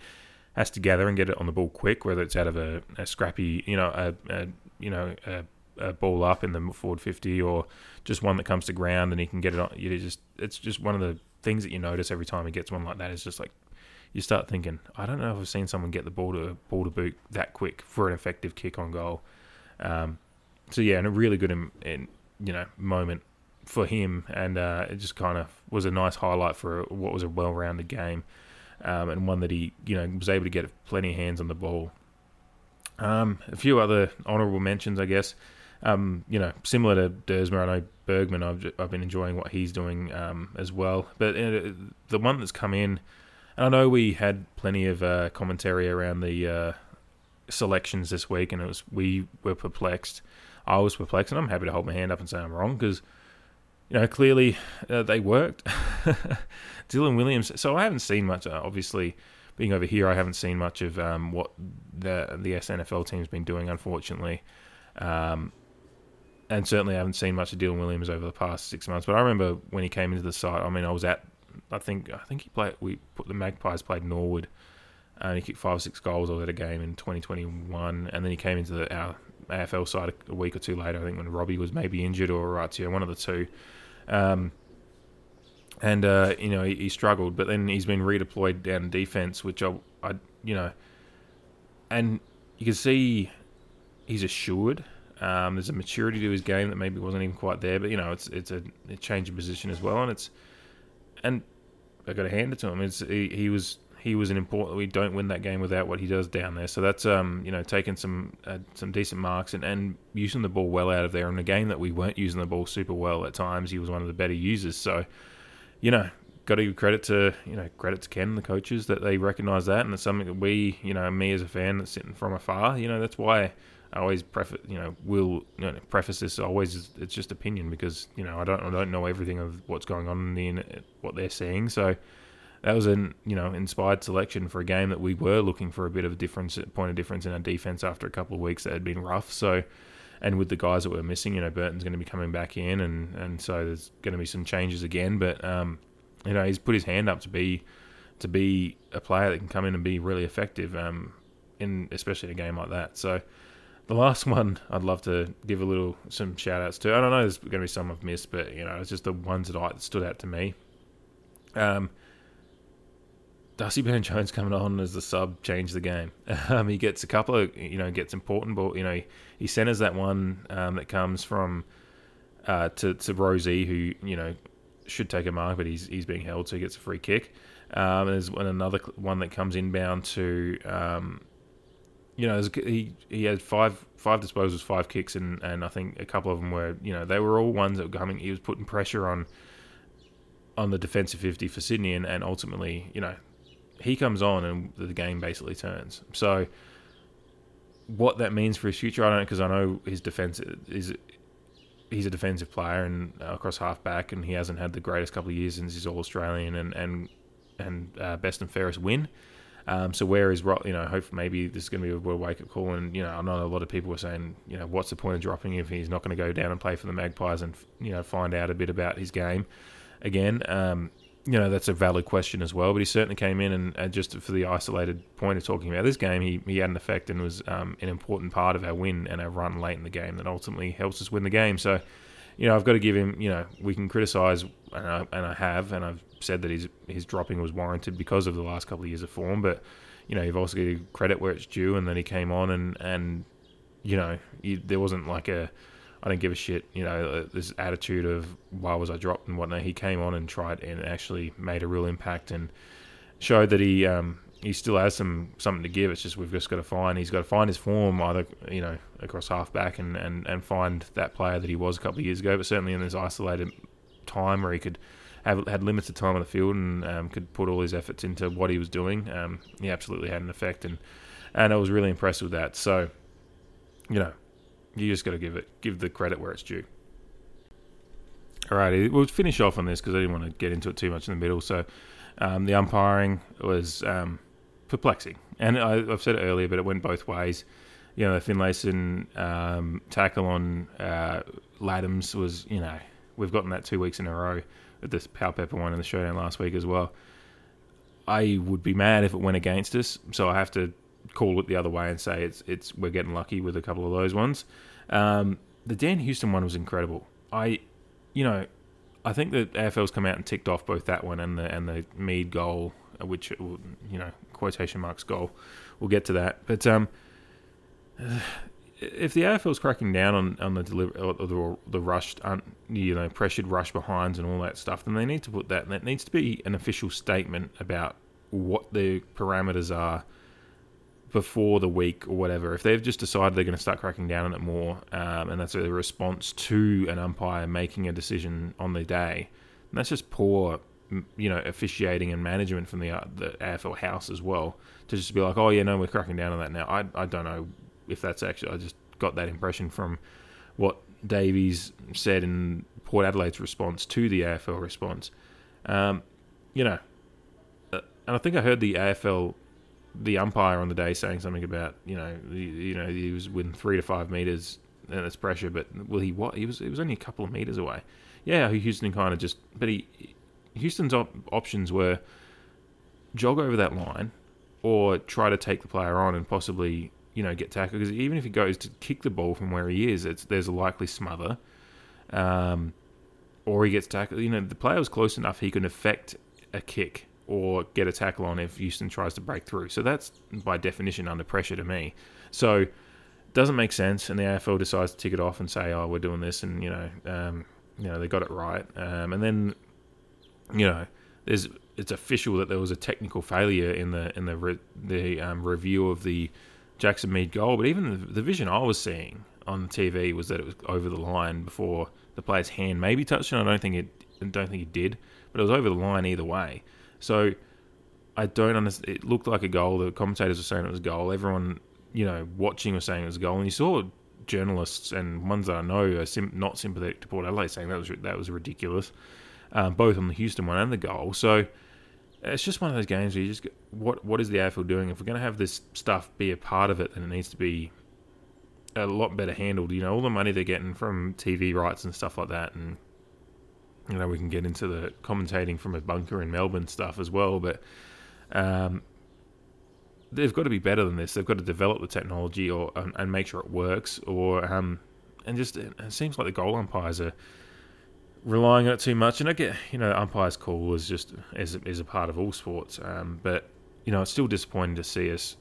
has to gather and get it on the ball quick, whether it's out of a, a scrappy, you know, a, a you know a, a, ball up in the forward fifty, or just one that comes to ground and he can get it on. You just it's just one of the things that you notice every time he gets one like that. Is just like you start thinking, I don't know if I've seen someone get the ball to ball to boot that quick for an effective kick on goal. Um, so yeah, and a really good in, in you know moment for him, and uh, it just kind of was a nice highlight for what was a well-rounded game um, and one that he you know was able to get plenty of hands on the ball Um, a few other honourable mentions, I guess. Um, you know, similar to Duursma, I know Bergman. I've I've been enjoying what he's doing um, as well. But uh, the one that's come in, and I know we had plenty of uh, commentary around the uh, selections this week, and it was we were perplexed. I was perplexed, and I'm happy to hold my hand up and say I'm wrong because you know clearly uh, they worked. *laughs* Dylan Williams. So I haven't seen much. Uh, obviously, being over here, I haven't seen much of um, what the the SANFL team's been doing. Unfortunately. Um, and certainly I haven't seen much of Dylan Williams over the past six months. But I remember when he came into the side. I mean, I was at. I think I think he played. We put the Magpies played Norwood, and he kicked five or six goals. Was at a game in 2021, and then he came into the, our AFL side a week or two later. I think when Robbie was maybe injured or Ratio, one of the two. Um, and uh, you know he, he, struggled, but then he's been redeployed down defense, which I, I, you know, and you can see he's assured um, there's a maturity to his game that maybe wasn't even quite there, but you know, it's it's a, a change of position as well, and it's and I got to hand it to him. It's he, he, was he was an important. We don't win that game without what he does down there. So that's um you know taking some uh, some decent marks and, and using the ball well out of there. In a game that we weren't using the ball super well at times, he was one of the better users. So you know got to give credit to you know credit to Ken and the coaches that they recognise that, and it's something that we you know me as a fan that's sitting from afar. You know that's why I always preface, you know, will you know, preface this always. It's just opinion because you know I don't I don't know everything of what's going on in the what they're seeing. So that was an you know inspired selection for a game that we were looking for a bit of a difference point of difference in our defense after a couple of weeks that had been rough. So and with the guys that were missing, you know, Burton's going to be coming back in, and and so there's going to be some changes again. But um, you know, he's put his hand up to be to be a player that can come in and be really effective. Um, in especially in a game like that. So the last *laughs* one I'd love to give a little some shout outs to. I don't know there's going to be some I've missed, but you know it's just the ones that I that stood out to me. Um, Darcy Byrne Jones coming on as the sub changed the game. *laughs* Um, he gets a couple of you know gets important, but you know he, centers that one um, that comes from uh, to to Rosie who you know should take a mark, but he's he's being held, so he gets a free kick. Um, there's another one that comes inbound to um, you know, he he had five five disposals, five kicks, and, and I think a couple of them were you know they were all ones that were coming. He was putting pressure on on the defensive fifty for Sydney, and, and ultimately you know he comes on and the game basically turns. So what that means for his future, I don't know because I know his defense is he's a defensive player and uh, across halfback, and he hasn't had the greatest couple of years since he's All Australian and and and uh, best and fairest win. Um, so where is you know, hope maybe this is going to be a wake up call, and you know, I know a lot of people were saying, you know, what's the point of dropping if he's not going to go down and play for the Magpies and you know find out a bit about his game again. Um, you know, that's a valid question as well. But he certainly came in and, and, just for the isolated point of talking about this game, he, he had an effect and was um, an important part of our win and our run late in the game that ultimately helps us win the game. So, you know, I've got to give him. You know, we can criticise, and I, and I have, and I've said that his his dropping was warranted because of the last couple of years of form. But you know, you've also got to credit where it's due, and then he came on and and you know, you, there wasn't like a I don't give a shit, you know, uh, this attitude of why was I dropped and whatnot. He came on and tried and actually made a real impact and showed that he um, he still has some something to give. It's just we've just got to find he's got to find his form either you know across halfback and, and, and find that player that he was a couple of years ago. But certainly in this isolated time where he could have had limited time on the field and um, could put all his efforts into what he was doing. Um, he absolutely had an effect, and and I was really impressed with that. So, you know, you just got to give it give the credit where it's due. Alrighty, we'll finish off on this because I didn't want to get into it too much in the middle. So, um, the umpiring was um, perplexing, and I, have said it earlier, but it went both ways. You know, the Finlayson um, tackle on uh, Ladhams was, you know, we've gotten that two weeks in a row with this Powell-Pepper one in the showdown last week as well. I would be mad if it went against us, so I have to call it the other way and say it's it's we're getting lucky with a couple of those ones. Um, the Dan Houston one was incredible. I, you know, I think that AFL's come out and ticked off both that one and the and the Mead goal, which you know quotation marks goal. We'll get to that, but um, *sighs* if the AFL's cracking down on, on the deliver or the, the rushed, you know, pressured rush behinds and all that stuff, then they need to put that. That needs to be an official statement about what the parameters are before the week or whatever, if they've just decided they're going to start cracking down on it more, um, and that's a response to an umpire making a decision on the day, and that's just poor, you know, officiating and management from the uh, the AFL house as well. To just be like, oh yeah, no, we're cracking down on that now. I I don't know if that's actually. I just got that impression from what Davies said in Port Adelaide's response to the AFL response. Um, you know, uh, and I think I heard the AFL the umpire on the day saying something about you know you know he was within three to five meters and it's pressure, but well he what he was it was only a couple of meters away. Yeah, Houston kind of just but he Houston's op- options were jog over that line or try to take the player on and possibly you know get tackled because even if he goes to kick the ball from where he is, it's there's a likely smother. Um, or he gets tackled. You know, the player was close enough he can affect a kick or get a tackle on if Houston tries to break through. So that's by definition under pressure to me. So doesn't make sense, and the AFL decides to tick it off and say, "Oh, we're doing this," and you know, um, you know, they got it right. Um, and then, you know, there's it's official that there was a technical failure in the in the re, the um, review of the Jackson Mead goal. But even the, the vision I was seeing on TV was that it was over the line before the player's hand maybe touched it. I don't think it I don't think it did, but it was over the line either way. So I don't understand. It looked like a goal. The commentators were saying it was a goal. Everyone, you know, watching was saying it was a goal. And you saw journalists and ones that I know are sim- not sympathetic to Port Adelaide saying that was that was ridiculous, um, both on the Houston one and the goal. So it's just one of those games where you just what what is the AFL doing? If we're going to have this stuff be a part of it, then it needs to be a lot better handled. You know, all the money they're getting from TV rights and stuff like that, and you know, we can get into the commentating from a bunker in Melbourne stuff as well, but um, they've got to be better than this. They've got to develop the technology or and, and make sure it works, or um, and just it seems like the goal umpires are relying on it too much. And I get, you know, umpires' call is just is is a part of all sports, um, but you know, it's still disappointing to see us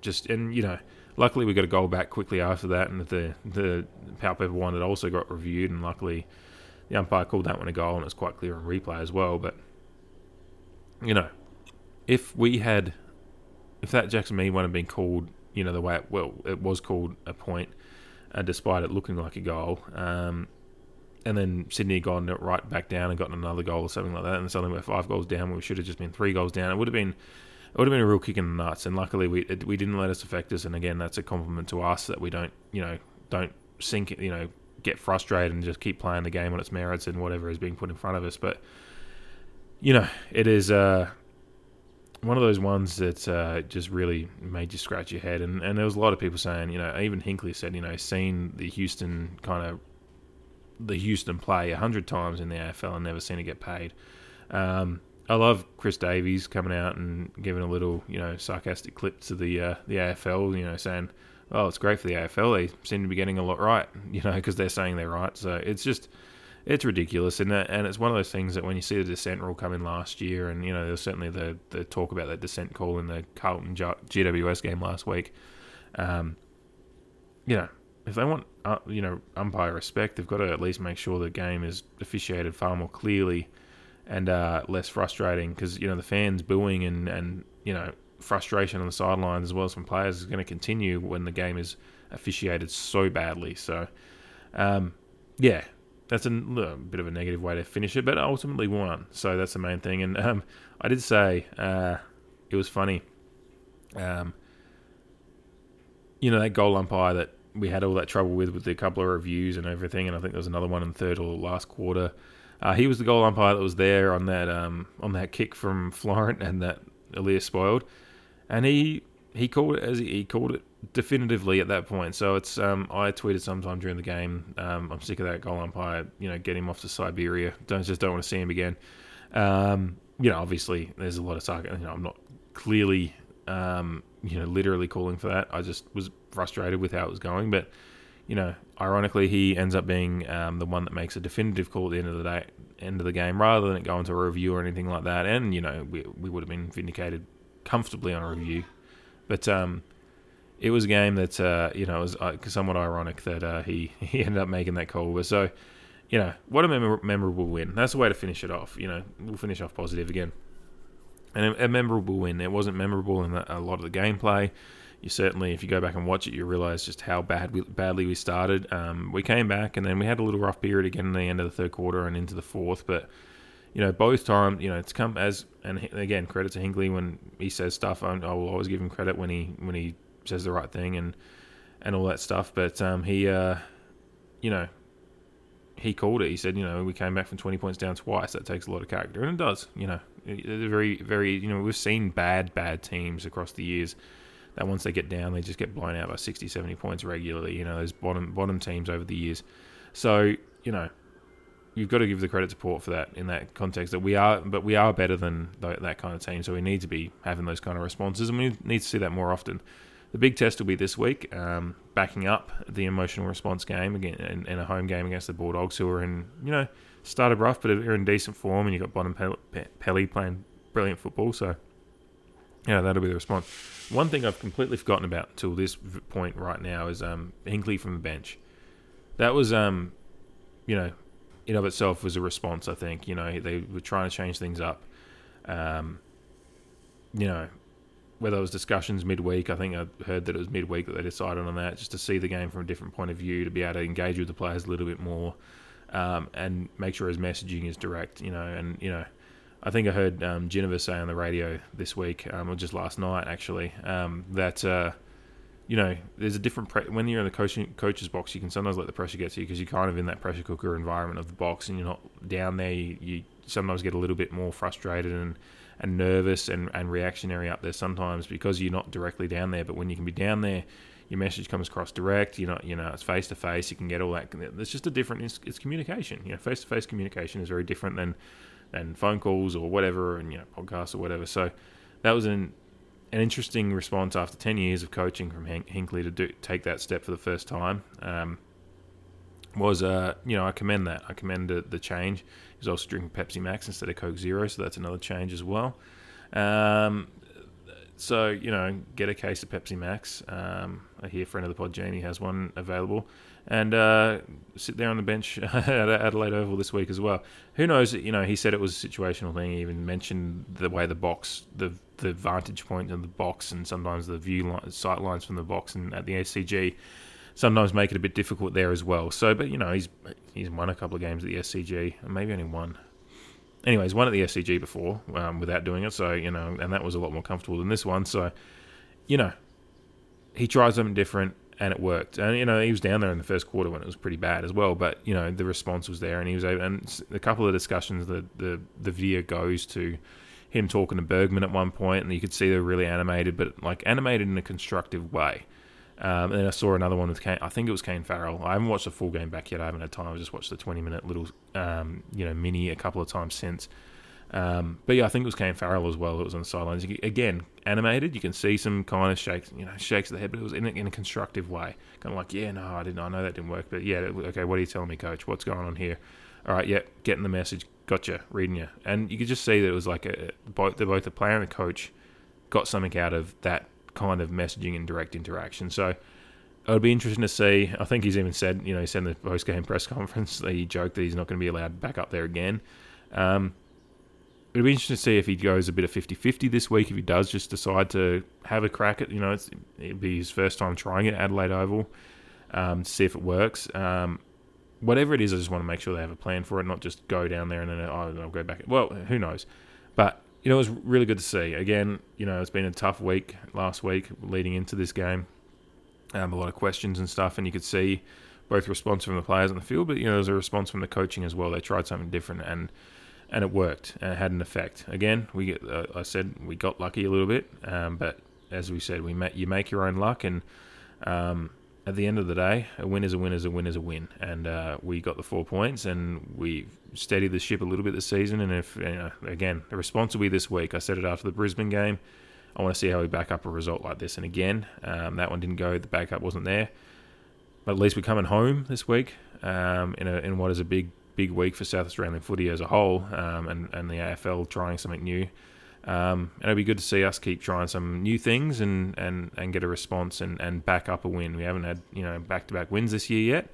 just and you know. Luckily, we got a goal back quickly after that, and the the Powell-Pepper one that also got reviewed, and luckily the umpire called that one a goal, and it's quite clear on replay as well. But you know, if we had, if that Jackson Mead one had been called, you know, the way it, well it was called a point, uh, despite it looking like a goal, um, and then Sydney gone right back down and gotten another goal or something like that, and suddenly we're five goals down. We should have just been three goals down. It would have been. It would have been a real kick in the nuts, and luckily we it, we didn't let us affect us. And again, that's a compliment to us that we don't, you know, don't sink, you know, get frustrated and just keep playing the game on its merits and whatever is being put in front of us. But you know, it is uh, one of those ones that uh, just really made you scratch your head. And, and there was a lot of people saying, you know, even Hinkley said, you know, seen the Houston kind of the Houston play a hundred times in the AFL and never seen it get paid. Um, I love Chris Davies coming out and giving a little, you know, sarcastic clip to the uh, the AFL, you know, saying oh, it's great for the AFL. They seem to be getting a lot right, *laughs* you know, because they're saying they're right. So it's just, it's ridiculous. And and it's one of those things that when you see the dissent rule come in last year, and, you know, there's certainly the, the talk about that dissent call in the Carlton GWS game last week. Um, you know, if they want, uh, you know, umpire respect, they've got to at least make sure the game is officiated far more clearly and uh, less frustrating because, you know, the fans booing and, and, you know, frustration on the sidelines as well as from players is going to continue when the game is officiated so badly. So, um, yeah, that's a, a, bit of a negative way to finish it, but ultimately won. So that's the main thing. And um, I did say uh, it was funny. Um, you know that goal umpire that we had all that trouble with with a couple of reviews and everything, and I think there was another one in the third or last quarter. Uh, he was the goal umpire that was there on that um, on that kick from *laughs* Florent and that Aliir spoiled and he he called it as he called it definitively at that point. So it's um, I tweeted sometime during the game. Um, I'm sick of that goal umpire. You know, get him off to Siberia. Don't just don't want to see him again. Um, you know, obviously there's a lot of sarcasm. You know, I'm not clearly um, you know literally calling for that. I just was frustrated with how it was going, but. You know, ironically, he ends up being um, the one that makes a definitive call at the end of the day, end of the game, rather than it going to a review or anything like that. And you know, we we would have been vindicated comfortably on a review. But um, it was a game that uh, you know was uh, somewhat ironic that uh, he *laughs* he ended up making that call. But so you know what a mem- memorable win. That's the way to finish it off. You know we'll finish off positive again. And a, a memorable win. It wasn't memorable in a lot of the gameplay. you certainly, if you go back and watch it, you realize just how bad we, badly we started. Um, we came back, and then we had a little rough period again in the end of the third quarter and into the fourth. But you know, both times, you know, it's come as and again, credit to Hinkley when he says stuff. I, I will always give him credit when he when he says the right thing and and all that stuff. But um, he, uh, you know, he called it. He said, you know, we came back from 20 points down twice. That takes a lot of character, and it does. You know, very, very. You know, we've seen bad, bad teams across the years that once they get down, they just get blown out by 60, 70 points regularly. You know, those bottom bottom teams over the years. So you know, you've got to give the credit to Port for that in that context. That we are, but we are better than that kind of team. So we need to be having those kind of responses, and we need to see that more often. The big test will be this week, um, backing up the emotional response game again in, in, a home game against the Bulldogs, who are in you know started rough, but are in decent form, and you've got Bontempelli playing brilliant football. So yeah, that'll be the response. One thing I've completely forgotten about until this point right now is um, Hinkley from the bench. That was, um, you know, in of itself was a response. I think you know they were trying to change things up. Um, you know, whether it was discussions midweek, I think I heard that it was midweek that they decided on that, just to see the game from a different point of view, to be able to engage with the players a little bit more, um, and make sure his messaging is direct. You know, and you know, I think I heard um, Jennifer say on the radio this week, um, or just last night actually, um, that uh, you know there's a different pre- when you're in the coaching coach's box, you can sometimes let the pressure get to you because you're kind of in that pressure cooker environment of the box, and you're not down there. You, you sometimes get a little bit more frustrated and and nervous and, and reactionary up there sometimes because you're not directly down there. But when you can be down there, your message comes across direct. You know, you know, it's face to face. You can get all that. It's just a different. It's, it's communication. You know, face to face communication is very different than and phone calls or whatever, and you know podcasts or whatever. So that was an an interesting response after ten years of coaching from Hinkley to do take that step for the first time. Um, was uh you know I commend that I commend the, the change. He's also drinking Pepsi Max instead of Coke Zero, so that's another change as well. Um, so you know, get a case of Pepsi Max. Um, I hear friend of the pod Jamie has one available and uh, sit there on the bench *laughs* at Adelaide Oval this week as well. Who knows? You know, he said it was a situational thing. He even mentioned the way the box, the the vantage point of the box, and sometimes the view line, sight lines from the box and at the SCG sometimes make it a bit difficult there as well. So, but you know, he's he's won a couple of games at the SCG, maybe only one. Anyways, won at the SCG before um, without doing it. So you know, and that was a lot more comfortable than this one. So, you know, he tries something different and it worked. And you know, he was down there in the first quarter when it was pretty bad as well. But you know, the response was there, and he was able. And a couple of discussions, that the the video goes to him talking to Bergman at one point, and you could see they were really animated, but like animated in a constructive way. Um, and then I saw another one with Kane. I think it was Kane Farrell. I haven't watched the full game back yet. I haven't had time. I just watched the 20 minute little, um, you know, mini a couple of times since. Um, but yeah, I think it was Kane Farrell as well. It was on the sidelines again, animated. You can see some kind of shakes, you know, shakes of the head, but it was in a, in a constructive way. Kind of like, yeah, no, I didn't. I know that didn't work, but yeah, okay. What are you telling me, coach? What's going on here? All right, yeah, getting the message. Gotcha, reading you, and you could just see that it was like a, both the both the player and the coach got something out of that kind of messaging and direct interaction. So it would be interesting to see. I think he's even said, you know, he said in the post game press *laughs* conference, he joked that he's not going to be allowed back up there again. Um, it would be interesting to see if he goes a bit of 50-50 this week. If he does just decide to have a crack at, you know, it'll be his first time trying it at Adelaide Oval um, to see if it works. Um, whatever it is, I just want to make sure they have a plan for it, not just go down there and then oh, I'll go back. Well, who knows? But you know, it was really good to see. Again, you know, it's been a tough week last week leading into this game. Um, a lot of questions and stuff, and you could see both response from the players on the field, but you know, there's a response from the coaching as well. They tried something different, and and it worked and it had an effect. Again, we get, uh, I said we got lucky a little bit, um, but as we said, we ma- you make your own luck, and um, at the end of the day, a win is a win is a win is a win, and uh, we got the four points, and we steadied the ship a little bit this season. And if you know, again, be this week. I said it after the Brisbane game. I want to see how we back up a result like this. And again, um, that one didn't go. The backup wasn't there. But at least we're coming home this week um, in a, in what is a big big week for South Australian footy as a whole, um, and and the AFL trying something new. Um, and it'll be good to see us keep trying some new things and, and, and get a response and, and back up a win. We haven't had you know back to back wins this year yet.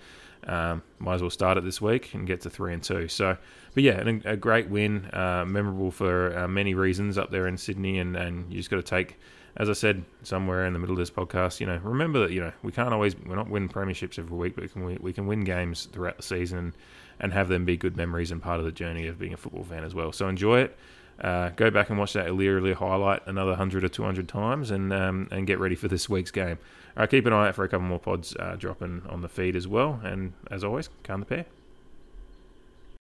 Um, might as well start it this week and get to three and two. So, but yeah, a, a great win, uh, memorable for uh, many reasons up there in Sydney, and, and you just got to take as I said somewhere in the middle of this podcast, you know, remember that you know we can't always we're not win premierships every week, but we can we, we can win games throughout the season and have them be good memories and part of the journey of being a football fan as well. So enjoy it. Uh, go back and watch that Aliir highlight another 100 or 200 times and um, and get ready for this week's game. All right, keep an eye out for a couple more pods uh, dropping on the feed as well. And as always, calm the pair.